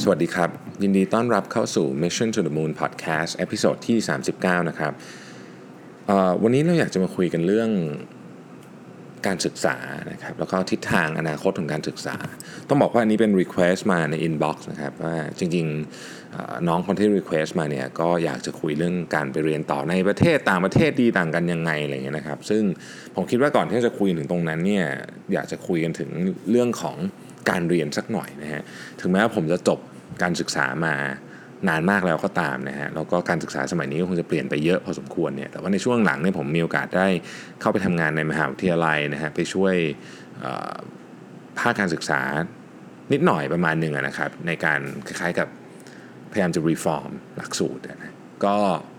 สวัสดีครับ ยินดีต้อนรับเข้าสู่ Mission to the Moon Podcast episode ที่ 39 นะครับวันนี้เราอยากจะมาคุยกันเรื่องการศึกษานะครับแล้วก็ทิศทางอนาคตของการศึกษา ต้องบอกว่าอันนี้เป็น Request มาใน Inbox นะครับว่าจริงๆน้องคนที่ Request มาเนี่ยก็อยากจะคุยเรื่องการไปเรียนต่อในประเทศต่างประเทศดีต่างกันยังไงอะไรเงี้ยนะครับ ซึ่งผมคิดว่าก่อนที่จะคุยถึงตรงนั้นเนี่ยอยากจะคุยกันถึงเรื่องของ การเรียนสักหน่อยนะฮะถึงแม้ว่าผมจะจบการศึกษามานานมากแล้วก็ตามนะฮะแล้วก็การศึกษาสมัยนี้ก็คงจะเปลี่ยนไปเยอะพอสมควรเนี่ยแต่ว่าในช่วงหลังเนี่ยผมมีโอกาสได้เข้าไปทำงานในมหาวิทยาลัยนะฮะไปช่วยภาคการศึกษานิดหน่อยประมาณหนึ่งนะครับ ในการคล้ายๆกับพยายามจะ reform หลักสูตรนะก็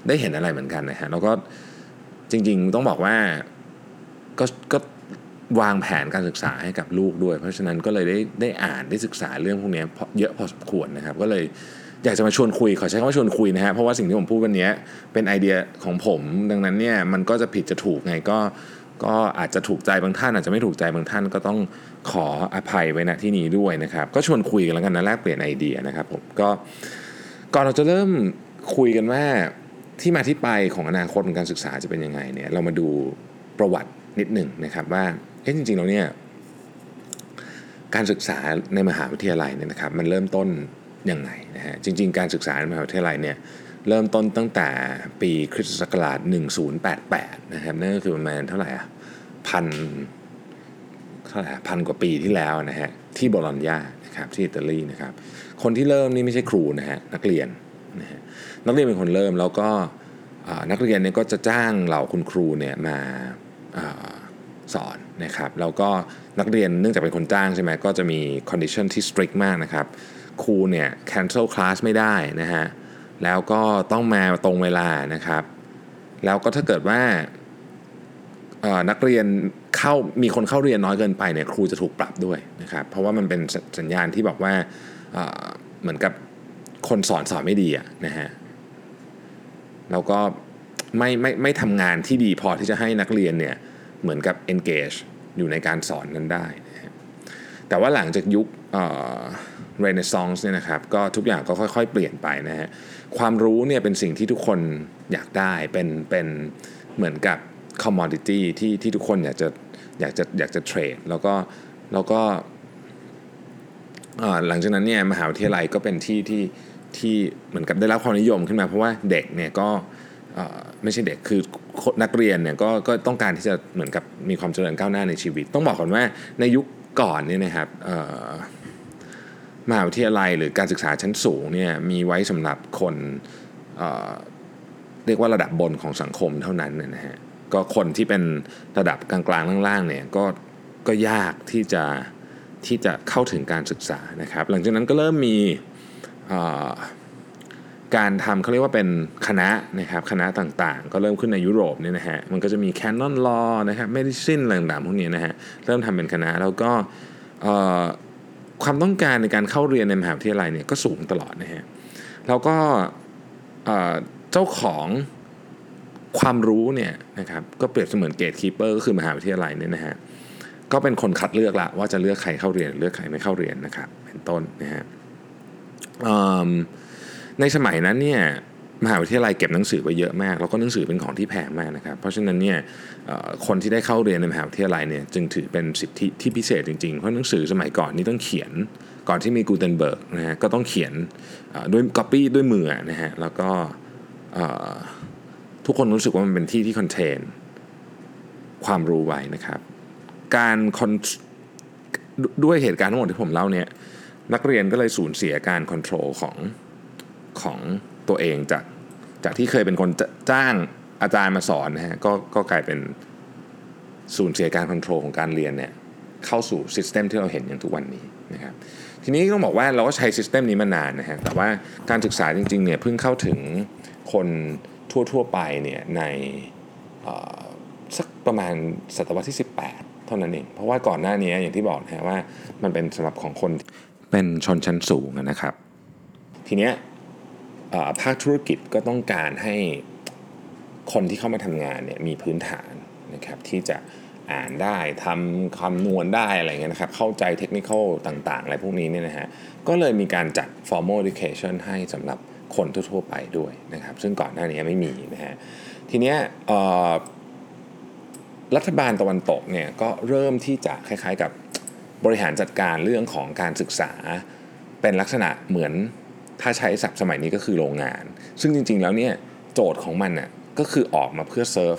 ได้เห็นอะไรเหมือนกันนะฮะแล้วก็จริงๆต้องบอกว่าก็ก็ วางแผนการศึกษาให้กับลูกด้วย เพราะฉะนั้นก็เลยได้ได้อ่านได้ศึกษาเรื่องพวกนี้เยอะพอสมควรนะครับ ก็เลยอยากจะมาชวนคุยขอใช้คำว่าชวนคุยนะฮะเพราะว่าสิ่งที่ผมพูดวันนี้เป็นไอเดียของผม ดังนั้นเนี่ยมันก็จะผิดจะถูกไงก็ก็อาจจะถูกใจบางท่าน อาจจะไม่ถูกใจบางท่านก็ต้องขออภัยไว้ณที่นี้ด้วยนะครับ ก็ชวนคุยกันแล้วกันนะแลกเปลี่ยนไอเดียนะครับผมก็ก่อนเราจะเริ่มคุยกันว่าที่มาที่ไปของอนาคตของการศึกษาจะเป็นยังไงเนี่ยเรามาดูประวัตินิดหนึ่งนะครับว่า เอ๊ะจริงๆแล้วเนี่ยการศึกษาในมหาวิทยาลัยเนี่ยนะครับมันเริ่มต้นยังไงนะฮะจริง ๆ การศึกษาในมหาวิทยาลัยเนี่ยเริ่มต้นตั้งแต่ปีคริสตศักราช 1088 นะครับนั่นก็คือประมาณเท่าไหร่อะพันเท่าไหร่พันกว่าปีที่แล้วนะฮะที่โบโลญญานะครับที่อิตาลีนะครับคนที่เริ่มนี่ไม่ใช่ครูนะฮะนักเรียนนะฮะนักเรียนเป็นคนเริ่มแล้วก็นักเรียนเนี่ยก็จะจ้างเหล่าคุณครูเนี่ยมา สอนนะครับแล้วก็นักเรียนเนื่องจากเป็นคนจ้างใช่ไหมก็จะมี condition ที่ strict มากนะครับครูเนี่ย cancel class ไม่ได้นะฮะแล้วก็ต้องมาตรงเวลานะครับ แล้วก็ถ้าเกิดว่านักเรียนเข้ามีคนเข้าเรียนน้อยเกินไปเนี่ยครูจะถูกปรับด้วยนะครับเพราะว่ามันเป็นสัญญาณที่บอกว่าเหมือนกับคนสอนสอนไม่ดีอะนะฮะแล้วก็ไม่ไม่ไม่ทำงานที่ดีพอที่จะให้นักเรียนเนี่ยเเหมือนกับ engage อยู่ในการสอนนั้นได้นะแต่ว่าหลังจากยุคเรเนซองส์เนี่ยนะครับก็ทุกอย่างก็ค่อย ๆ เปลี่ยนไปนะฮะความรู้เนี่ยเป็นสิ่งที่ทุกคนอยากได้เป็นเป็นเหมือนกับ commodity ที่ที่ทุกคนอยากจะอยากจะอยากจะเทรดแล้วก็แล้วก็หลังจากนั้นเนี่ยมหาวิทยาลัยก็เป็นที่ที่ที่เหมือนกับได้รับความนิยมขึ้นมาเพราะว่าเด็กเนี่ยก็ ไม่ใช่เด็กคือนักเรียนเนี่ยก็ก็ต้องการที่จะเหมือนกับมีความเจริญก้าวหน้าในชีวิต ต้องบอกก่อนว่าในยุคก่อนเนี่ยนะครับมหาวิทยาลัยหรือการศึกษาชั้นสูงเนี่ยมีไว้สำหรับคนเเรียกว่าระดับบนของสังคมเท่านั้นนะฮะก็คนที่เป็นระดับกลางๆล่างๆเนี่ยก็ก็ยากที่จะที่จะเข้าถึงการศึกษานะครับ หลังจากนั้นก็เริ่มมี การทำเขาเรียกว่าเป็นคณะนะครับคณะต่างๆ ก็เริ่มขึ้นในยุโรปเนี่ยนะฮะมันก็จะมี Canon Law นะครับ Medicine อะไรต่างๆพวกนี้นะฮะเริ่มทำเป็นคณะแล้วก็ความต้องการในการเข้าเรียนในมหาวิทยาลัยเนี่ยก็สูงตลอดนะฮะแล้วก็เจ้าของความรู้เนี่ยนะครับก็เปรียบเสมือนเกตคีเปอร์ก็คือมหาวิทยาลัยเนี่ยนะฮะก็เป็นคนคัดเลือกละว่าจะเลือกใครเข้าเรียนเลือกใครไม่เข้าเรียนนะครับเป็นต้นนะฮะ ในสมัยนั้นเนี่ยมหาวิทยาลัยเก็บหนังสือไว้เยอะมาก แล้วก็หนังสือเป็นของที่แพงมากนะครับ เพราะฉะนั้นเนี่ยคนที่ได้เข้าเรียนในมหาวิทยาลัยเนี่ยจึงถือเป็นสิทธิที่พิเศษจริงๆ เพราะหนังสือสมัยก่อนนี่ต้องเขียนก่อนที่มีกูเทนเบิร์กนะฮะก็ต้องเขียนด้วยก๊อปปี้ด้วยมือนะฮะแล้วก็ทุกคนรู้สึกว่ามันเป็นที่ที่ contain ความรู้ไว้นะครับ การด้วยเหตุการณ์ทั้งหมดที่ผมเล่าเนี่ยนักเรียนก็เลยสูญเสียการ control ของ ของตัวเองจากจากที่เคยเป็นคนจ้างอาจารย์มาสอนนะฮะก็ก็กลายเป็นศูนย์เสียการควบคุมของการเรียนเนี่ยเข้าสู่ซิสเต็มที่เราเห็นอย่างทุกวันนี้นะครับทีนี้ต้องบอกว่าเราก็ใช้ซิสเต็มนี้มานานนะฮะแต่ว่าการศึกษาจริงๆเนี่ยเพิ่งเข้าถึงคนทั่วๆไปเนี่ยในสักประมาณศตวรรษที่ 18 เท่านั้นเอง เพราะว่าก่อนหน้านี้อย่างที่บอกนะว่ามันเป็นสำหรับของคนเป็นชนชั้นสูงนะครับ ทีเนี้ย ภาคธุรกิจก็ต้องการให้คนที่เข้ามาทำงานเนี่ยมีพื้นฐานนะครับที่จะอ่านได้ทำคำนวณได้อะไรเงี้ยนะครับ เข้าใจเทคนิคต่างๆ อะไรพวกนี้เนี่ยนะฮะก็เลยมีการจัด formal education ให้สำหรับคนทั่วๆไปด้วยนะครับ ซึ่งก่อนหน้านี้ไม่มีนะฮะทีเนี้ยรัฐบาลตะวันตกเนี่ยก็เริ่มที่จะคล้ายๆกับบริหารจัดการเรื่องของการศึกษาเป็นลักษณะเหมือน ถ้าใช้ศัพท์สมัยนี้ก็คือโรงงาน ซึ่งจริง ๆ แล้วเนี่ยโจทย์ของมันน่ะก็คือออกมาเพื่อเซิร์ฟ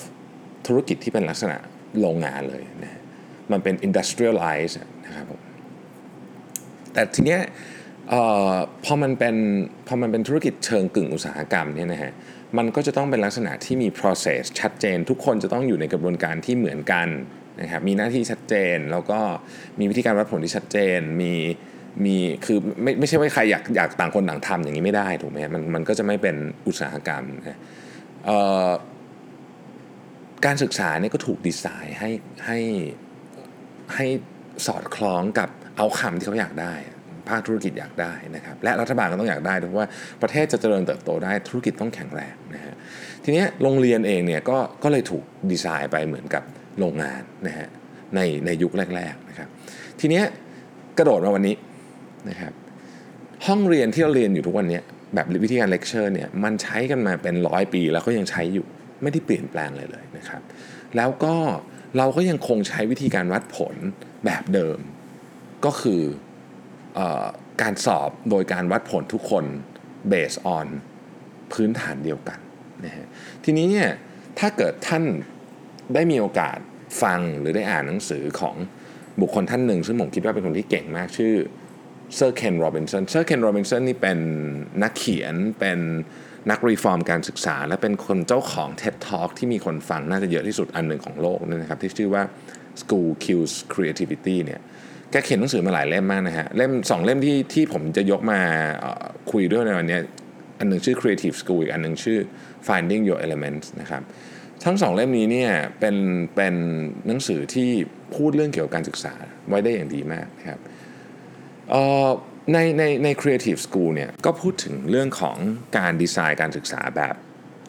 ธุรกิจที่เป็นลักษณะโรงงานเลยนะมันเป็น industrialize นะครับผมแต่ทีเนี้ยพอมันเป็นพอมันเป็นธุรกิจเชิงกึ่งอุตสาหกรรมเนี่ยนะฮะมันก็จะต้องเป็นลักษณะที่มี process ชัดเจน ทุกคนจะต้องอยู่ในกระบวนการที่เหมือนกันนะครับมีหน้าที่ชัดเจน แล้วก็มีวิธีการวัดผลที่ชัดเจน มี มีคือไม่ไม่ใช่ว่าใครอยากอยากต่างคนต่างทำอย่างนี้ไม่ได้ถูกไหมมันมันก็จะไม่เป็นอุตสาหกรรมนะการศึกษาเนี่ยก็ถูกดีไซน์ให้ให้ให้สอดคล้องกับเอาคำที่เขาอยากได้ ภาคธุรกิจอยากได้นะครับและรัฐบาลก็ต้องอยากได้เพราะว่าประเทศจะเจริญเติบโตได้ธุรกิจต้องแข็งแรงนะฮะทีนี้โรงเรียนเองเนี่ยก็ก็เลยถูกดีไซน์ไปเหมือนกับโรงงานนะฮะในในยุคแรกๆนะครับทีนี้กระโดดมาวันนี้ นะครับห้องเรียนที่เราเรียนอยู่ทุกวันนี้แบบวิธีการเลคเชอร์เนี่ยมันใช้กันมาเป็นร้อยปีแล้วก็ยังใช้อยู่ไม่ได้เปลี่ยนแปลงเลยเลยนะครับ แล้วก็เราก็ยังคงใช้วิธีการวัดผลแบบเดิม ก็คืออการสอบโดยการวัดผลทุกคน based on พื้นฐานเดียวกันนะฮะทีนี้เนี่ยถ้าเกิดท่านได้มีโอกาสฟังหรือได้อ่านหนังสือของบุคคลท่านหนึ่ง ซึ่งผมคิดว่าเป็นคนที่เก่งมากชื่อ เซอร์เคนโรบินสันเซอร์เคนโรบินสันนี่เป็นนักเขียนเป็นนัก reform การศึกษา และเป็นคนเจ้าของ TED Talk ที่มีคนฟังน่าจะเยอะที่สุดอันหนึ่งของโลกนี่นะครับที่ชื่อว่า School Kills Creativity เนี่ยแกเขียนหนังสือมาหลายเล่มมากนะฮะเล่มสองเล่มที่ที่ผมจะยกมาคุยด้วยในวันนี้อันหนึ่งชื่อ Creative School อีกอันหนึ่งชื่อ Finding Your Elements นะครับทั้งสองเล่มนี้เนี่ยเป็นเป็นหนังสือที่พูดเรื่องเกี่ยวกับการศึกษาไว้ได้อย่างดีมากนะครับ ในในใน Creative School เนี่ยก็พูดถึงเรื่องของการดีไซน์การศึกษาแบบ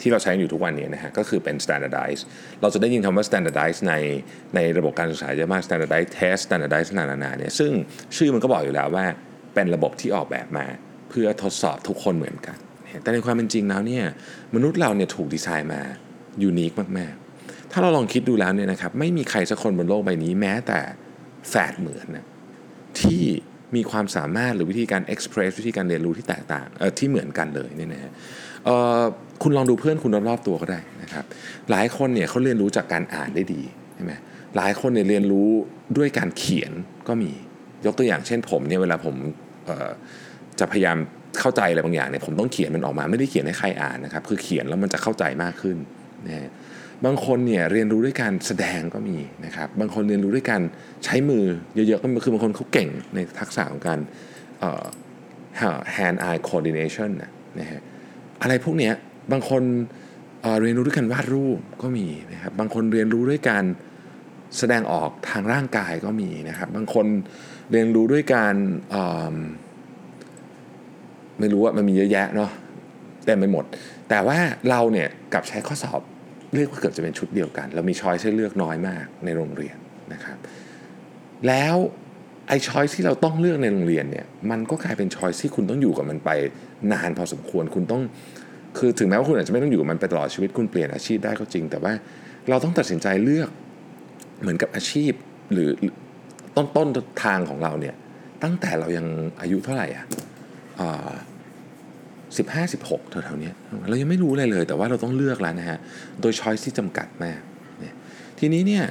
ที่เราใช้อยู่ทุกวันนี้นะฮะก็คือเป็น standardize เราจะได้ยินคำว่า standardize ในในระบบการศึกษาเยอะมาก standardize test standardize นานานาเนี่ยซึ่งชื่อมันก็บอกอยู่แล้วว่าเป็นระบบที่ออกแบบมา เพื่อทดสอบทุกคนเหมือนกัน แต่ในความเป็นจริงแล้วเนี่ยมนุษย์เราเนี่ยถูกดีไซน์มายูนิคมากๆ ถ้าเราลองคิดดูแล้วเนี่ยนะครับไม่มีใครสักคนบนโลกใบนี้แม้แต่แฝดเหมือนนะที่ มีความสามารถหรือวิธีการ express วิธีการเรียนรู้ที่แตกต่างเออที่เหมือนกันเลยเนี่ยนะฮะคุณลองดูเพื่อนคุณรอบๆตัวก็ได้นะครับหลายคนเนี่ยเขาเรียนรู้จากการอ่านได้ดีใช่ไหมหลายคนเนี่ยเรียนรู้ด้วยการเขียนก็มียกตัวอย่างเช่นผมเนี่ยเวลาผมจะพยายามเข้าใจอะไรบางอย่างเนี่ยผมต้องเขียนมันออกมาไม่ได้เขียนให้ใครอ่านนะครับคือเขียนแล้วมันจะเข้าใจมากขึ้นนะ บางคนเนี่ยเรียนรู้ด้วยการแสดงก็มีนะครับ บางคนเรียนรู้ด้วยการใช้มือเยอะๆก็คือบางคนเขาเก่งในทักษะของการ hand eye coordination นะฮะอะไรพวกเนี้ยบางคนเเรียนรู้ด้วยการวาดรูปก็มีนะครับ บางคนเรียนรู้ด้วยการแสดงออกทางร่างกายก็มีนะครับ บางคนเรียนรู้ด้วยการไม่รู้ว่ามันมีเยอะแยะเนาะเต็มไปหมด แต่ว่าเราเนี่ยกับใช้ข้อสอบ เรียกว่าเกือบจะเป็นชุดเดียวกัน เรามีช้อยให้เลือกน้อยมากในโรงเรียนนะครับ แล้วไอ้ช้อยที่เราต้องเลือกในโรงเรียนเนี่ยมันก็กลายเป็นช้อยที่คุณต้องอยู่กับมันไปนานพอสมควรคุณต้องคือถึงแม้ว่าคุณอาจจะไม่ต้องอยู่กับมันไปตลอดชีวิตคุณเปลี่ยนอาชีพได้ก็จริง แต่ว่าเราต้องตัดสินใจเลือกเหมือนกับอาชีพหรือต้นต้นทางของเราเนี่ยตั้งแต่เรายังอายุเท่าไหร่อะ สิบห้าสิบหกแถวๆนี้เรายังไม่รู้อะไรเลย แต่ว่าเราต้องเลือกแล้วนะฮะ โดยช้อยที่จำกัดมาก ทีนี้เนี่ย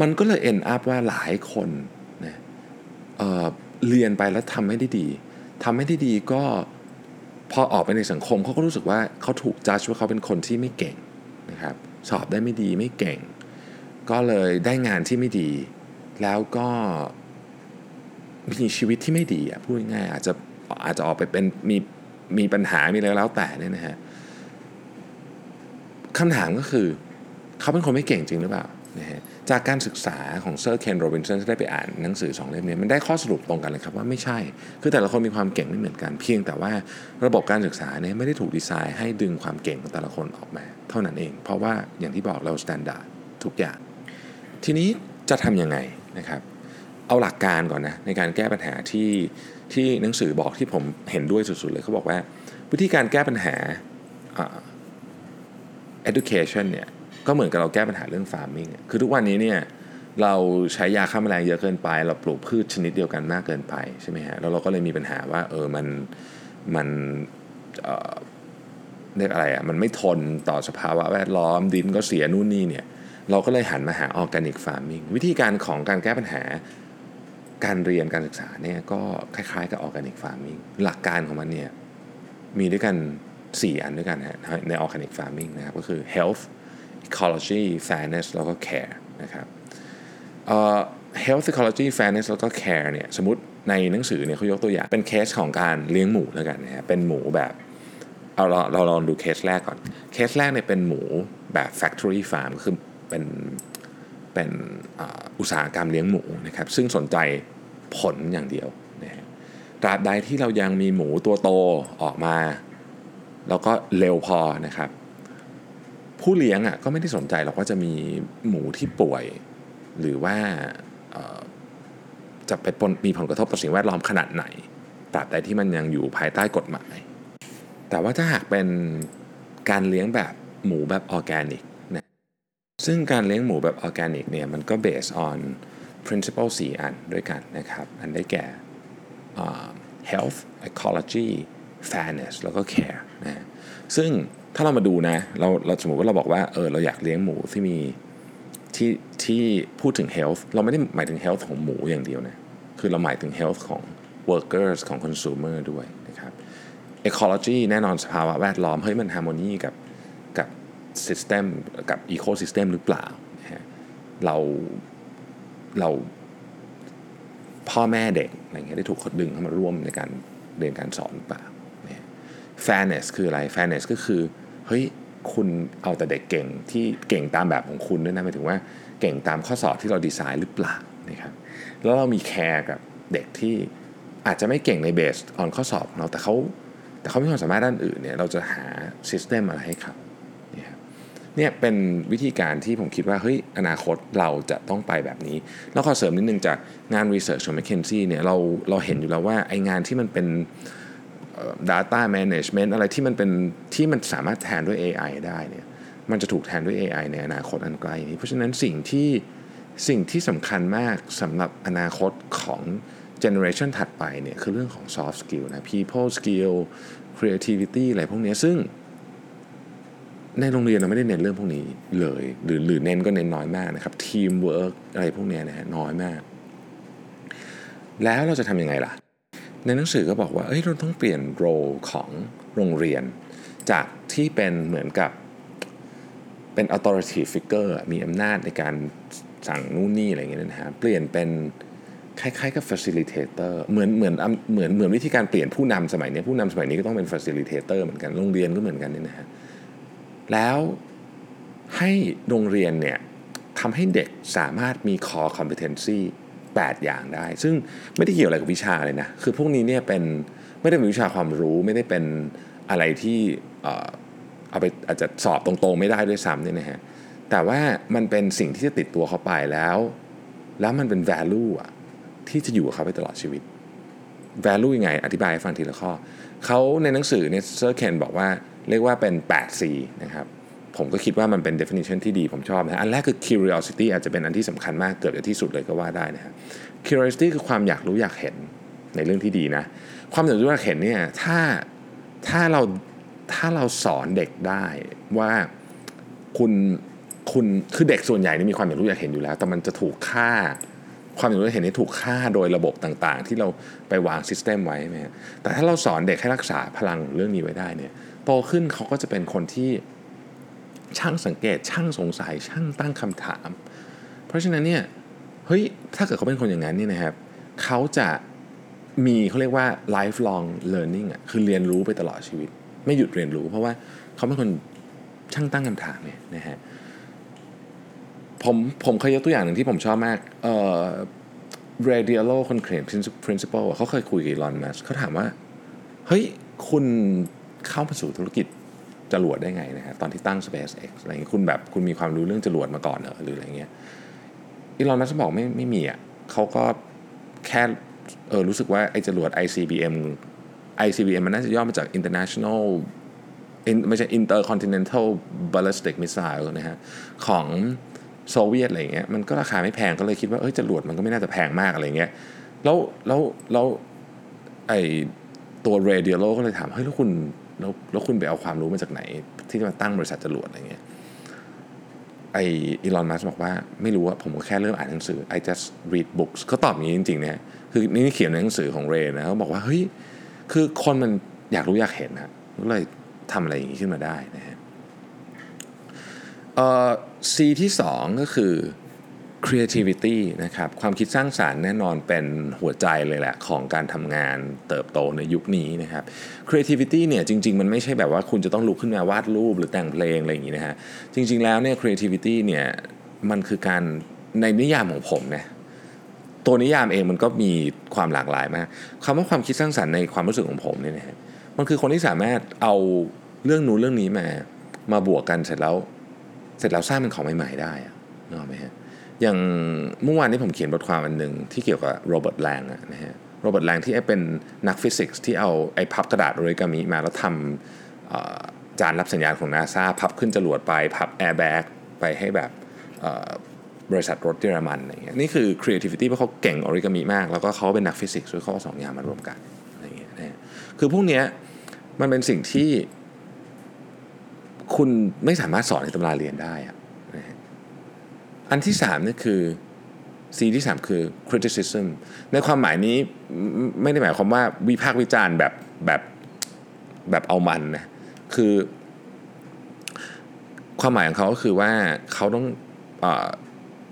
มันก็เลยเอ็นอัพว่าหลายคนนะเเรียนไปแล้วทำไม่ได้ดีทำไม่ได้ดีก็พอออกไปในสังคมเขาก็รู้สึกว่าเขาถูกจัดว่าเขาเป็นคนที่ไม่เก่งนะครับสอบได้ไม่ดีไม่เก่ง ก็เลยได้งานที่ไม่ดี แล้วก็มีชีวิตที่ไม่ดีอะพูดง่ายอาจจะ อาจจะออกไปเป็นมีมีปัญหามีอะไรแล้วแต่เนี่ยนะฮะคำถามก็คือเขาเป็นคนไม่เก่งจริงหรือเปล่านะฮะจากการศึกษาของเซอร์เคนโรบินสันที่ได้ไปอ่านหนังสือสองเล่มนี้มันได้ข้อสรุปตรงกันเลยครับว่าไม่ใช่ คือแต่ละคนมีความเก่งไม่เหมือนกัน เพียงแต่ว่าระบบการศึกษาเนี่ยไม่ได้ถูกดีไซน์ให้ดึงความเก่งของแต่ละคนออกมา เท่านั้นเอง เพราะว่าอย่างที่บอกเรา standard ทุกอย่าง ทีนี้จะทำยังไงนะครับ เอาหลักการก่อนนะในการแก้ปัญหาที่ ที่หนังสือบอกที่ผมเห็นด้วยสุดๆเลยเขาบอกว่า วิธีการแก้ปัญหา education เนี่ยก็เหมือนกับเราแก้ปัญหาเรื่อง farming คือทุกวันนี้เนี่ยเราใช้ยาฆ่าแมลงเยอะเกินไป เราปลูกพืชชนิดเดียวกันมากเกินไปใช่ไหมฮะแล้วเราก็เลยมีปัญหาว่าเออมันมันเอ่อเรียกอะไรอะ่ะมันไม่ทนต่อสภาวะแวดล้อมดินก็เสียนู่นนี่เนี่ยเราก็เลยหันมาหาออร์แกนิกฟาร์มิงวิธีการของการแก้ปัญหา การเรียนการศึกษาเนี่ยก็คล้ายๆกับ organic farming หลักการของมันเนี่ยมีด้วยกัน 4 อันด้วยกันฮะใน organic farming นะครับก็คือ health ecology fairness แล้วก็ care นะครับ health ecology fairness แล้วก็ care เนี่ยสมมติในหนังสือเนี่ยเขายกตัวอย่างเป็นเคสของการเลี้ยงหมูแล้วกันนะฮะเป็นหมูแบบเอาเราเราลองดูเคสแรกก่อน เคสแรกเนี่ยเป็นหมูแบบ factory farm คือเป็น เป็นอุตสาหกรรมเลี้ยงหมูนะครับซึ่งสนใจผลอย่างเดียวนะตราบใดที่เรายังมีหมูตัวโตออกมา แล้วก็เร็วพอนะครับ ผู้เลี้ยงอะก็ไม่ได้สนใจหรอกว่าจะมีหมูที่ป่วย หรือว่าจะไปมีผลกระทบต่อสิ่งแวดล้อมขนาดไหนตราบใดที่มันยังอยู่ภายใต้กฎหมาย แต่ว่าถ้าหากเป็นการเลี้ยงแบบหมูแบบออร์แกนิก ซึ่งการเลี้ยงหมูแบบออร์แกนิกเนี่ยมันก็ based on principle 4 อันด้วยกันนะครับ อันได้แก่ health ecology fairness แล้วก็ care นะซึ่งถ้าเรามาดูนะเราเราสมมติว่าเราบอกว่าเออเราอยากเลี้ยงหมูที่มีที่ที่พูดถึง health เราไม่ได้หมายถึง health ของหมูอย่างเดียวนะ คือเราหมายถึง health ของ workers ของ consumer ด้วยนะครับ ecology แน่นอนสภาวะแวดล้อมเฮ้ยมัน harmony กับ system กับ ecosystem หรือเปล่า เราเราพ่อแม่เด็กอะไรเงี้ยได้ถูกดึงเข้ามาร่วมในการเรียนการสอนหรือเปล่า fairness คืออะไร fairness ก็คือเฮ้ยคุณเอาแต่เด็กเก่งที่เก่งตามแบบของคุณด้วยนะหมายถึงว่าเก่งตามข้อสอบที่เราดีไซน์หรือเปล่านะครับแล้วเรามีแคร์กับเด็กที่อาจจะไม่เก่งในเบสออนข้อสอบเราแต่เขาแต่เขามีความสามารถด้านอื่นเนี่ยเราจะหาซิสเต็มอะไรให้เขาเนี่ย เนี่ยเป็นวิธีการที่ผมคิดว่าเฮ้ยอนาคตเราจะต้องไปแบบนี้ แล้วขอเสริมนิดนึงจากงานรีเสิร์ชของ m c k เคนซี่เนี่ยเราเราเห็นอยู่แล้วว่าไองานที่มันเป็น data management อะไรที่มันเป็นที่มันสามารถแทนด้วย AI ได้เนี่ยมันจะถูกแทนด้วย AI ในอนาคตอันใกลนี้ เพราะฉะนั้นสิ่งที่สิ่งที่สำคัญมากสำหรับอนาคตของ generation ถัดไปเนี่ยคือเรื่องของ soft skill นะ people skill creativity อะไรพวกนี้ซึ่ง ในโรงเรียนเราไม่ได้เน้นเรื่องพวกนี้เลย หรือหรือเน้นก็เน้นน้อยมากนะครับ teamwork อะไรพวกนี้นะฮะน้อยมาก แล้วเราจะทำยังไงล่ะ ในหนังสือก็บอกว่าเอ้ยเราต้องเปลี่ยนโรของโรงเรียน จากที่เป็นเหมือนกับเป็น authority figure มีอำนาจในการสั่งนู่นนี่อะไรอย่างเงี้ยนะฮะเปลี่ยนเป็นคล้ายๆกับ facilitator เหมือนเหมือนเหมือนเหมือนวิธีการเปลี่ยนผู้นำสมัยนี้ผู้นำสมัยนี้ก็ต้องเป็น facilitator เหมือนกันโรงเรียนก็เหมือนกันนี่นะฮะ แล้วให้โรงเรียนเนี่ยทำให้เด็กสามารถมี core competency 8 อย่างได้ ซึ่งไม่ได้เกี่ยวอะไรกับวิชาเลยนะ คือพวกนี้เนี่ยเป็นไม่ได้เป็นวิชาความรู้ไม่ได้เป็นอะไรที่เอาไปอาจจะสอบตรงๆไม่ได้ด้วยซ้ำเนี่ยนะฮะแต่ว่ามันเป็นสิ่งที่จะติดตัวเขาไปแล้ว แล้วมันเป็น value อะที่จะอยู่กับเขาไปตลอดชีวิต value ยังไง อธิบายให้ฟังทีละข้อ เขาในหนังสือเนี่ยเซอร์เคนบอกว่า เรียกว่าเป็น 8C นะครับผมก็คิดว่ามันเป็น definition ที่ดีผมชอบนะอันแรกคือ curiosity อาจจะเป็นอันที่สำคัญมากเกือบจะที่สุดเลยก็ว่าได้นะฮะ curiosity คือความอยากรู้อยากเห็นในเรื่องที่ดีนะ ความอยากรู้อยากเห็นเนี่ยถ้าถ้าเราถ้าเราสอนเด็กได้ว่าคุณคุณคือเด็กส่วนใหญ่นี่มีความอยากรู้อยากเห็นอยู่แล้ว แต่มันจะถูกค่า ความอยากรู้อยากเห็นนี่ถูกค่าโดยระบบต่างๆ ที่เราไปวางซิสเต็มไว้ไหมแต่ถ้าเราสอนเด็กให้รักษาพลังเรื่องนี้ไว้ได้เนี่ย โตขึ้นเขาก็จะเป็นคนที่ช่างสังเกต ช่างสงสัย ช่างตั้งคำถาม เพราะฉะนั้นเนี่ยเฮ้ยถ้าเกิดเขาเป็นคนอย่างนั้นเนี่ยนะครับเขาจะมีเขาเรียกว่า lifelong learning อะคือเรียนรู้ไปตลอดชีวิต ไม่หยุดเรียนรู้ เพราะว่าเขาเป็นคนช่างตั้งคำถามเนี่ยนะฮะผมผมเคยยกตัวอย่างหนึ่งที่ผมชอบมากเอ่อ Radialo คนเขียน principle เขาเคยคุยกับลอนมัสเขาถามว่า เฮ้ย คุณ เข้ามาสู่ธุรกิจจรวดได้ไงนะฮะตอนที่ตั้ง SpaceX อะไรเงี้ยคุณแบบคุณมีความรู้เรื่องจรวดมาก่อนเหรอหรืออะไรเงี้ยอีลอนมัสก์บอกไม่ไม่มีอะเขาก็แค่เออรู้สึกว่าไอ้จรวด ICBM ICBM มันน่าจะย่อมาจาก International ไม่ใช่ Intercontinental Ballistic Missile นะฮะของโซเวียตอะไรเงี้ยมันก็ราคาไม่แพงก็เลยคิดว่าเอ้ยจรวดมันก็ไม่น่าจะแพงมากอะไรเงี้ยแล้วแล้วแล้วไอตัวเรเดียโลก็เลยถามเฮ้ยแล้วคุณ แล้วแล้วคุณไปเอาความรู้มาจากไหน ที่จะมาตั้งบริษัทจรวดอะไรเงี้ยไออีลอนมัสบอกว่าไม่รู้ว่าผมก็แค่เริ่มอ่านหนังสือ I just read books เขาตอบอย่างนี้จริงๆเนี่ยคือนี่เขียนในหนังสือของเรนะเขาบอกว่าเฮ้ยคือคนมันอยากรู้อยากเห็นนะก็เลยทำอะไรอย่างนี้ขึ้นมาได้นะฮะเอ่อ C ที่ 2 ก็คือ creativity นะครับความคิดสร้างสารรค์แน่นอนเป็นหัวใจเลยแหละของการทำงานเติบโตในยุคนี้นะครับ creativity เนี่ยจริง ๆ มันไม่ใช่แบบว่าคุณจะต้องลุกขึ้นมาวาดรูปหรือแต่งเพลงอะไรอย่างนี้นะฮะจริง ๆ แล้วเนี่ย creativity เนี่ยมันคือการในนิยามของผมเนี่ยตัวนิยามเองมันก็มีความหลากหลายมากคำว่าความคิดสร้างสรรค์ในความรู้สึกของผมเนี่ยนะฮะมันคือคนที่สามารถเอาเรื่องนู้นเรื่องนี้มามาบวกกันเสร็จแล้วเสร็จแล้วสร้างเป็นของใหม่ ๆ ได้นึกออกไหมฮะ อย่างเมื่อวานนี้ผมเขียนบทความอันหนึ่งที่เกี่ยวกับโรเบิร์ตแลงนะฮะโรเบิร์ตแลงที่เป็นนักฟิสิกส์ที่เอาไอ้พับกระดาษโอริกามิมาแล้วทจานรับสัญญาณของนาซาพับขึ้นจรวดไป พับแอร์แบ็กไปให้แบบบริษัทรถเยอรมันอะไรเงี้ยนี่คือ creativity เพราะเขาเก่งออริกามิมาก แล้วก็เขาเป็นนักฟิสิกส์ด้วยเขาสองอย่างมารวมกันอะไรเงี้ยนะคือพวกเนี้ยมันเป็นสิ่งที่คุณไม่สามารถสอนในตำราเรียนได้อะ อันที่สามนี่คือ C ที่ 3 คือ criticism ในความหมายนี้ไม่ได้หมายความว่าวิพากษ์วิจารณ์แบบแบบแบบเอามันนะคือความหมายของเขาก็คือว่าเขาต้องเอ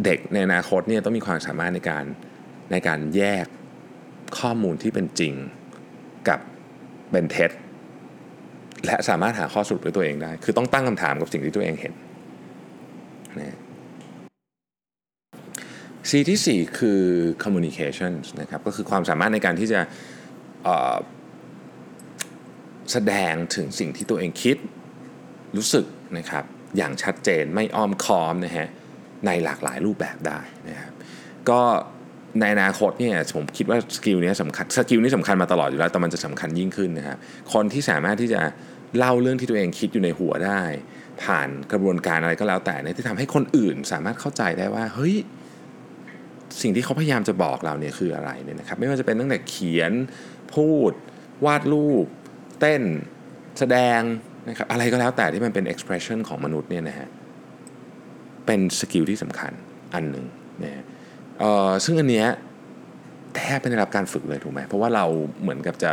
เด็กในอนาคตเนี่ยต้องมีความสามารถในการในการแยกข้อมูลที่เป็นจริงกับเป็นเท็จและสามารถหาข้อสรุปด้วยตัวเองได้ คือต้องตั้งคำถามกับสิ่งที่ตัวเองเห็นนะ C ที่ 4 คือ communication นะครับก็คือความสามารถในการที่จะแสดงถึงสิ่งที่ตัวเองคิดรู้สึกนะครับอย่างชัดเจนไม่อ้อมค้อมนะฮะในหลากหลายรูปแบบได้นะครับก็ในอนาคตเนี่ยผมคิดว่า skill นี้สำคัญ skill นี้สำคัญมาตลอดอยู่แล้วแต่มันจะสำคัญยิ่งขึ้นนะครับคนที่สามารถที่จะเล่าเรื่องที่ตัวเองคิดอยู่ในหัวได้ ผ่านกระบวนการอะไรก็แล้วแต่เนี่ยที่ทำให้คนอื่นสามารถเข้าใจได้ว่าเฮ้ย สิ่งที่เขาพยายามจะบอกเราเนี่ยคืออะไรเนี่ยนะครับ ไม่ว่าจะเป็นตั้งแต่เขียนพูด วาดรูป เต้น แสดงนะครับอะไรก็แล้วแต่ที่มันเป็น expression ของมนุษย์เนี่ยนะฮะเป็นสกิลที่สำคัญอันหนึ่งนะฮะซึ่งอันเนี้ยแทบไม่ได้รับการฝึกเลยถูกไหมเพราะว่าเราเหมือนกับจะ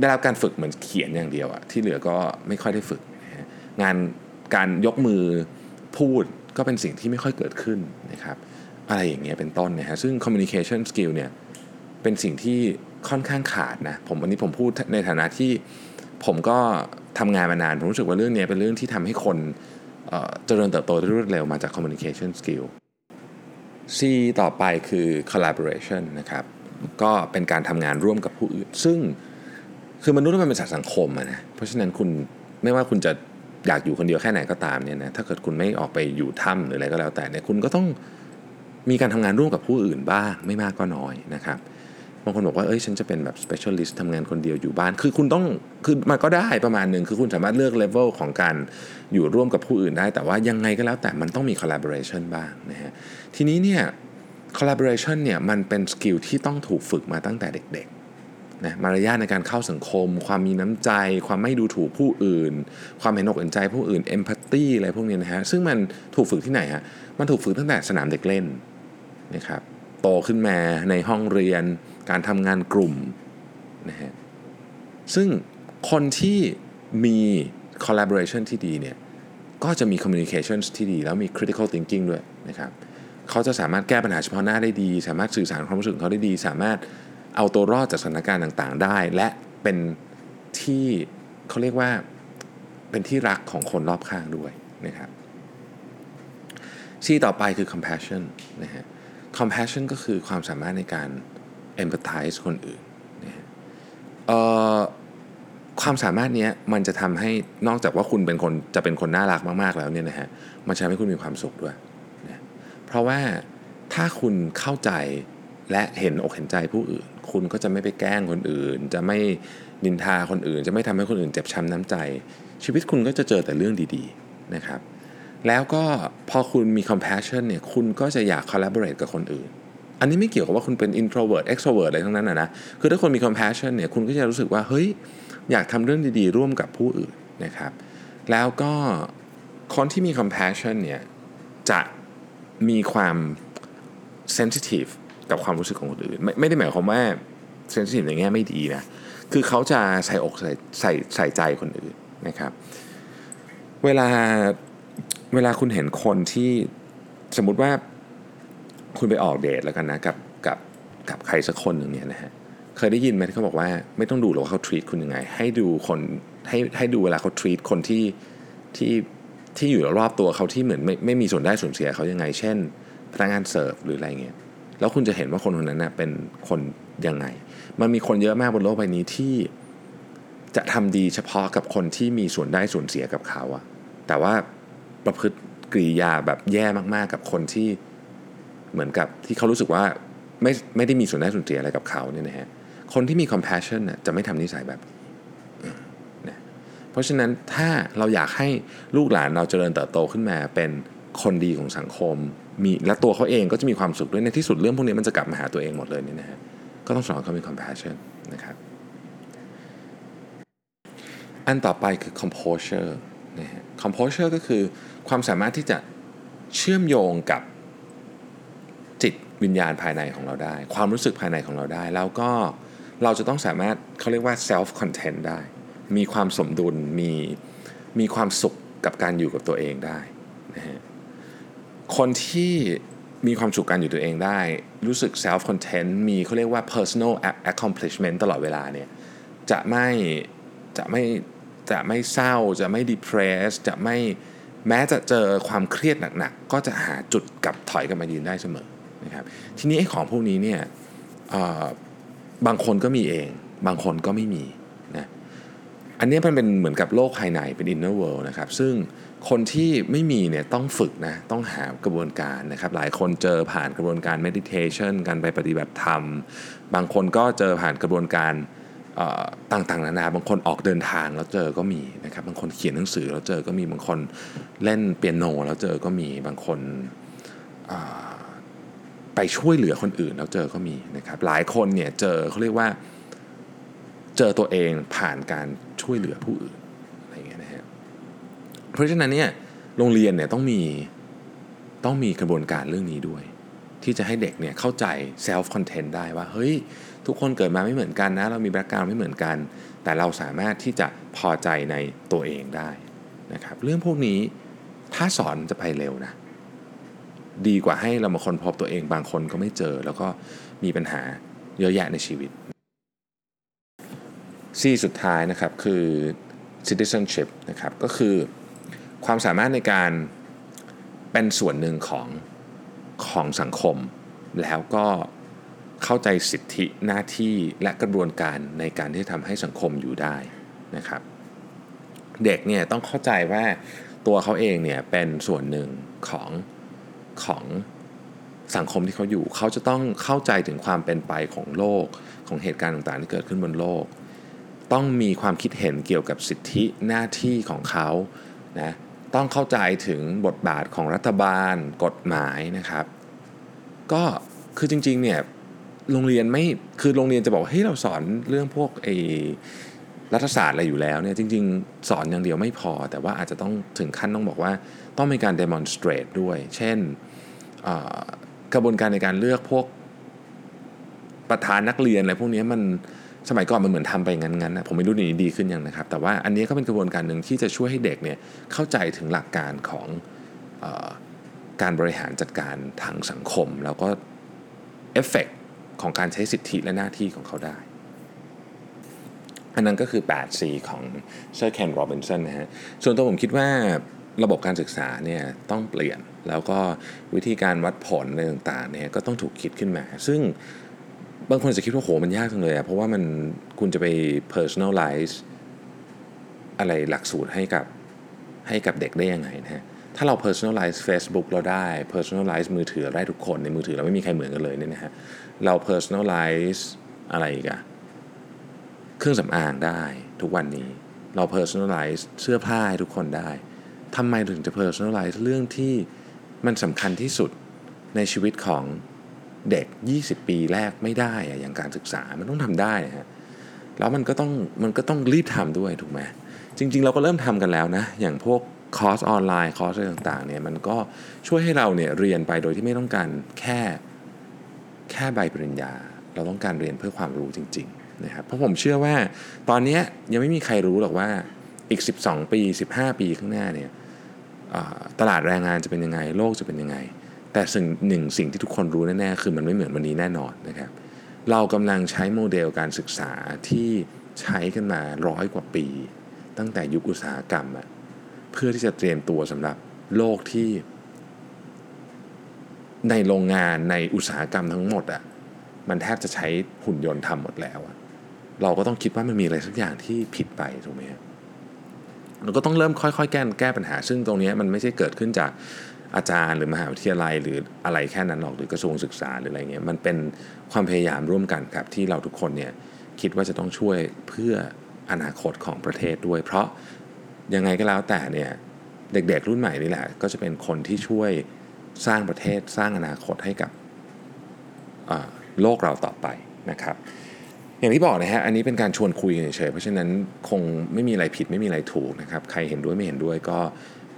ได้รับการฝึกเหมือนเขียนอย่างเดียวอะที่เหลือก็ไม่ค่อยได้ฝึกนะงานการยกมือพูด ก็เป็นสิ่งที่ไม่ค่อยเกิดขึ้นนะครับอะไรอย่างเงี้ยเป็นต้นนะฮะซึ่ง communication skill เนี่ยเป็นสิ่งที่ค่อนข้างขาดนะผมวันนี้ผมพูดในฐานะที่ผมก็ทำงานมานาน ผมรู้สึกว่าเรื่องนี้เป็นเรื่องที่ทำให้คนเจริญเติบโตได้รวดเร็วมาจาก communication skill C ต่อไปคือ collaboration นะครับก็เป็นการทำงานร่วมกับผู้อื่น ซึ่งคือมนุษย์มันเป็นสัตว์สังคมนะเพราะฉะนั้นคุณไม่ว่าคุณจะ อยากอยู่คนเดียวแค่ไหนก็ตามเนี่ยนะถ้าเกิดคุณไม่ออกไปอยู่ถ้ำหรืออะไรก็แล้วแต่เนี่ยคุณก็ต้องมีการทำงานร่วมกับผู้อื่นบ้างไม่มากก็น้อยนะครับบางคนบอกว่าเอ้ยฉันจะเป็นแบบ specialist ทำงานคนเดียวอยู่บ้าน คือคุณต้องคือมันก็ได้ประมาณหนึ่งคือคุณสามารถเลือกเลเวลของการอยู่ร่วมกับผู้อื่นได้ แต่ว่ายังไงก็แล้วแต่มันต้องมี collaboration บ้างนะฮะทีนี้เนี่ย collaboration เนี่ยมันเป็นสกิลที่ต้องถูกฝึกมาตั้งแต่เด็ก นะมารยาทในการเข้าสังคม ความมีน้ำใจ ความไม่ดูถูกผู้อื่น ความเห็นอกเห็นใจผู้อื่นเอมพัตตีอะไรพวกนี้นะฮะซึ่งมันถูกฝึกที่ไหนฮะมันถูกฝึกตั้งแต่สนามเด็กเล่นนะครับโตขึ้นมาในห้องเรียนการทำงานกลุ่มนะฮะซึ่งคนที่มี collaboration ที่ดีเนี่ยก็จะมี communication ที่ดี แล้วมี critical thinking ด้วยนะครับเขาจะสามารถแก้ปัญหาเฉพาะหน้าได้ดี สามารถสื่อสารความรู้สึกเขาได้ดี สามารถ เอาตัวรอดจากสถานการณ์ต่างๆ ได้ และเป็นที่เขาเรียกว่าเป็นที่รักของคนรอบข้างด้วยนะครับที่ต่อไปคือ compassion นะฮะ compassion ก็คือความสามารถในการ empathize คนอื่นนะฮะความความสามารถนี้มันจะทำให้นอกจากว่าคุณเป็นคนจะเป็นคนน่ารักมากๆแล้วเนี่ยนะฮะมันจะทำให้คุณมีความสุขด้วยนะเพราะว่าถ้าคุณเข้าใจ และเห็นอกเห็นใจผู้อื่น คุณก็จะไม่ไปแกล้งคนอื่น จะไม่นินทาคนอื่น จะไม่ทำให้คนอื่นเจ็บช้ำน้ำใจ ชีวิตคุณก็จะเจอแต่เรื่องดีๆนะครับ แล้วก็พอคุณมี compassion เนี่ยคุณก็จะอยาก collaborate กับคนอื่น อันนี้ไม่เกี่ยวกับว่าคุณเป็น introvert extrovert อะไรทั้งนั้นนะนะคือถ้าคนมี compassion เนี่ยคุณก็จะรู้สึกว่าเฮ้ยอยากทำเรื่องดีๆ ร่วมกับผู้อื่นนะครับ แล้วก็คนที่มี compassion เนี่ยจะมีความ sensitive กับความรู้สึกของคนอื่น ไม่ไม่ได้หมายความว่า sensitive ในแง่ไม่ดีนะคือเขาจะใส่อกใส่ใส่ใส่ใจคนอื่นนะครับ เวลาเวลาคุณเห็นคนที่สมมุติว่าคุณไปออกเดทแล้วกันนะกับกับกับใครสักคนหนึ่งเนี่ยนะฮะเคยได้ยินไหมที่เขาบอกว่าไม่ต้องดูหรอกว่าเขา treat คุณยังไง ให้ดูคนให้ให้ดูเวลาเขา treat คนที่ที่ที่อยู่รอบตัวเขาที่เหมือนไม่ไม่มีส่วนได้ส่วนเสียเขายังไง เช่น พนักงานเสิร์ฟหรืออะไรเงี้ย แล้วคุณจะเห็นว่าคนคนนั้นนะเป็นคนยังไง มันมีคนเยอะมากบนโลกใบนี้ที่จะทำดีเฉพาะกับคนที่มีส่วนได้ส่วนเสียกับเขาอะแต่ว่าประพฤติกริยาแบบแย่มากๆ กับคนที่เหมือนกับที่เขารู้สึกว่าไม่ไม่ได้มีส่วนได้ส่วนเสียอะไรกับเขาเนี่ยนะฮะคนที่มี compassion น่ะจะไม่ทำนิสัยแบบนี้นะเพราะฉะนั้นถ้าเราอยากให้ลูกหลานเราเจริญเติบโตขึ้นมาเป็นคนดีของสังคม มีและตัวเขาเองก็จะมีความสุขด้วยในที่สุดเรื่องพวกนี้มันจะกลับมาหาตัวเองหมดเลยเนี่ยนะฮะก็ต้องสอนเขามี compassion นะครับอันต่อไปคือ composure นะฮะ composure ก็คือความสามารถที่จะเชื่อมโยงกับจิตวิญญาณภายในของเราได้ ความรู้สึกภายในของเราได้ แล้วก็เราจะต้องสามารถเขาเรียกว่า self content ได้ มีความสมดุลมีมีความสุขกับการอยู่กับตัวเองได้นะฮะ คนที่มีความสุขการอยู่ตัวเองได้ รู้สึก self content มีเขาเรียกว่า personal accomplishment ตลอดเวลาเนี่ยจะไม่จะไม่จะไม่เศร้าจะไม่ depressed จะไม่แม้จะเจอความเครียดหนักๆ ก็จะหาจุดกลับถอยกลับมายืนได้เสมอนะครับทีนี้ไอ้ของพวกนี้เนี่ยบางคนก็มีเอง บางคนก็ไม่มีนะอันนี้มันเป็นเหมือนกับโลกภายในเป็น inner world นะครับซึ่ง คนที่ไม่มีเนี่ยต้องฝึกนะต้องหากระบวนการนะครับ หลายคนเจอผ่านกระบวนการ meditation การไปปฏิบัติธรรม บางคนก็เจอผ่านกระบวนการต่างๆนานาบางคนออกเดินทางแล้วเจอก็มีนะครับบางคนเขียนหนังสือแล้วเจอก็มีบางคนเล่นเปียโนแล้วเจอก็มีบางคนไปช่วยเหลือคนอื่นแล้วเจอก็มีนะครับหลายคนเนี่ยเจอเขาเรียกว่าเจอตัวเองผ่านการช่วยเหลือผู้อื่นอะไรเงี้ยนะฮะ เพราะฉะนั้นเนี่ยโรงเรียนเนี่ยต้องมีต้องมีกระบวนการเรื่องนี้ด้วย ที่จะให้เด็กเนี่ยเข้าใจ self content ได้ว่า เฮ้ย ทุกคนเกิดมาไม่เหมือนกันนะ เรามี background ไม่เหมือนกัน แต่เราสามารถที่จะพอใจในตัวเองได้นะครับเรื่องพวกนี้ถ้าสอนจะไปเร็วนะ ดีกว่าให้เรามาค้นพบตัวเองบางคนก็ไม่เจอ แล้วก็มีปัญหาเยอะแยะในชีวิต C สุดท้ายนะครับคือ citizenship นะครับก็คือ ความสามารถในการเป็นส่วนหนึ่งของของสังคม แล้วก็เข้าใจสิทธิหน้าที่และกระบวนการในการที่ทำให้สังคมอยู่ได้นะครับ เด็กเนี่ยต้องเข้าใจว่าตัวเขาเองเนี่ยเป็นส่วนหนึ่งของของสังคมที่เขาอยู่ เขาจะต้องเข้าใจถึงความเป็นไปของโลกของเหตุการณ์ต่างๆ ที่เกิดขึ้นบนโลก ต้องมีความคิดเห็นเกี่ยวกับสิทธิหน้าที่ของเขานะ ต้องเข้าใจถึงบทบาทของรัฐบาลกฎหมายนะครับ ก็คือจริงๆเนี่ยโรงเรียนไม่คือโรงเรียนจะบอกว่าเฮ้ยเราสอนเรื่องพวกไอ้รัฐศาสตร์อะไรอยู่แล้วเนี่ยจริง ๆ สอนอย่างเดียวไม่พอ แต่ว่าอาจจะต้องถึงขั้นต้องบอกว่าต้องมีการ demonstrate ด้วย เช่นกระบวนการในการเลือกพวกประธานนักเรียนอะไรพวกนี้มัน สมัยก่อนมันเหมือนทำไปงั้นๆนะผมไม่รู้นี้ดีขึ้นยังนะครับ แต่ว่าอันนี้ก็เป็นกระบวนการหนึ่งที่จะช่วยให้เด็กเนี่ยเข้าใจถึงหลักการของการบริหารจัดการทางสังคม แล้วก็เอฟเฟกของการใช้สิทธิและหน้าที่ของเขาได้ อันนั้นก็คือ 8C ของเซอร์เคนโรบินสันนะฮะส่วนตัวผมคิดว่าระบบการศึกษาเนี่ยต้องเปลี่ยนแล้วก็วิธีการวัดผลอะไรต่างๆเนี่ยก็ต้องถูกคิดขึ้นมา ซึ่ง บางคนจะคิดว่าโหมันยากจังเลยอะเพราะว่ามันคุณจะไป personalize อะไรหลักสูตรให้กับให้กับเด็กได้ยังไงนะฮะถ้าเรา personalize Facebook เราได้ personalize มือถือได้ทุกคนในมือถือเราไม่มีใครเหมือนกันเลยเนี่ยนะฮะเรา personalize อะไรกอะเครื่องสำอางได้ทุกวันนี้ เรา personalize เสื้อผ้าให้ทุกคนได้ทำไมถึงจะ personalize เรื่องที่มันสำคัญที่สุดในชีวิตของ เด็ก 20 ปีแรกไม่ได้อะอย่างการศึกษามันต้องทำได้ฮะแล้วมันก็ต้องมันก็ต้องรีบทำด้วยถูกไหมจริง ๆ เราก็เริ่มทำกันแล้วนะ อย่างพวกคอร์สออนไลน์คอร์สอะไรต่างๆเนี่ยมันก็ช่วยให้เราเนี่ยเรียนไปโดยที่ไม่ต้องการแค่แค่ใบปริญญา เราต้องการเรียนเพื่อความรู้จริงๆนะครับเพราะผมเชื่อว่าตอนนี้ยังไม่มีใครรู้หรอกว่าอีก 12 ปี 15 ปีข้างหน้าเนี่ยตลาดแรงงานจะเป็นยังไง โลกจะเป็นยังไง แต่สิ่งหนึ่งสิ่งที่ทุกคนรู้แน่ๆคือมันไม่เหมือนวันนี้แน่นอนนะครับ เรากำลังใช้โมเดลการศึกษาที่ใช้กันมาร้อยกว่าปี ตั้งแต่ยุคอุตสาหกรรมอะเพื่อที่จะเตรียมตัวสำหรับโลกที่ ในโรงงานในอุตสาหกรรมทั้งหมดอะมันแทบจะใช้หุ่นยนต์ทำหมดแล้วอะเราก็ต้องคิดว่ามันมีอะไรสักอย่างที่ผิดไปถูกไหมครับเราก็ต้องเริ่มค่อยๆ แก้แก้ปัญหา ซึ่งตรงนี้มันไม่ใช่เกิดขึ้นจาก อาจารย์หรือมหาวิทยาลัย หรืออะไรแค่นั้นหรอกหรือกระทรวงศึกษาหรืออะไรเงี้ยมันเป็นความพยายามร่วมกันครับที่เราทุกคนเนี่ยคิดว่าจะต้องช่วยเพื่ออนาคตของประเทศด้วย เพราะยังไงก็แล้วแต่เนี่ยเด็กๆรุ่นใหม่นี่แหละ ก็จะเป็นคนที่ช่วยสร้างประเทศสร้างอนาคตให้กับโลกเราต่อไปนะครับ อย่างที่บอกนะฮะอันนี้เป็นการชวนคุยเฉยๆเพราะฉะนั้นคงไม่มีอะไรผิดไม่มีอะไรถูกนะครับ ใครเห็นด้วยไม่เห็นด้วยก็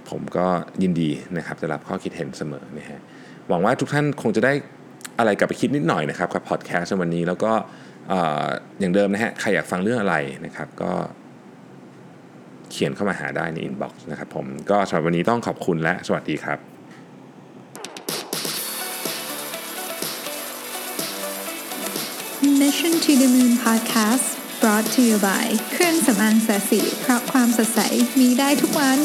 ผมก็ยินดีนะครับจะรับข้อคิดเห็นเสมอนะฮะหวังว่าทุกท่านคงจะได้อะไรกลับไปคิดนิดหน่อยนะครับกับพอดแคสต์วันนี้แล้วก็อย่างเดิมนะฮะใครอยากฟังเรื่องอะไรนะครับก็เขียนเข้ามาหาได้ใน inbox นะครับผมก็สำหรับวันนี้ต้องขอบคุณและสวัสดีครับ Mission to the Moon Podcast brought to you by เครื่องสำอางแสสีเพราะความสดใสมีได้ทุกวัน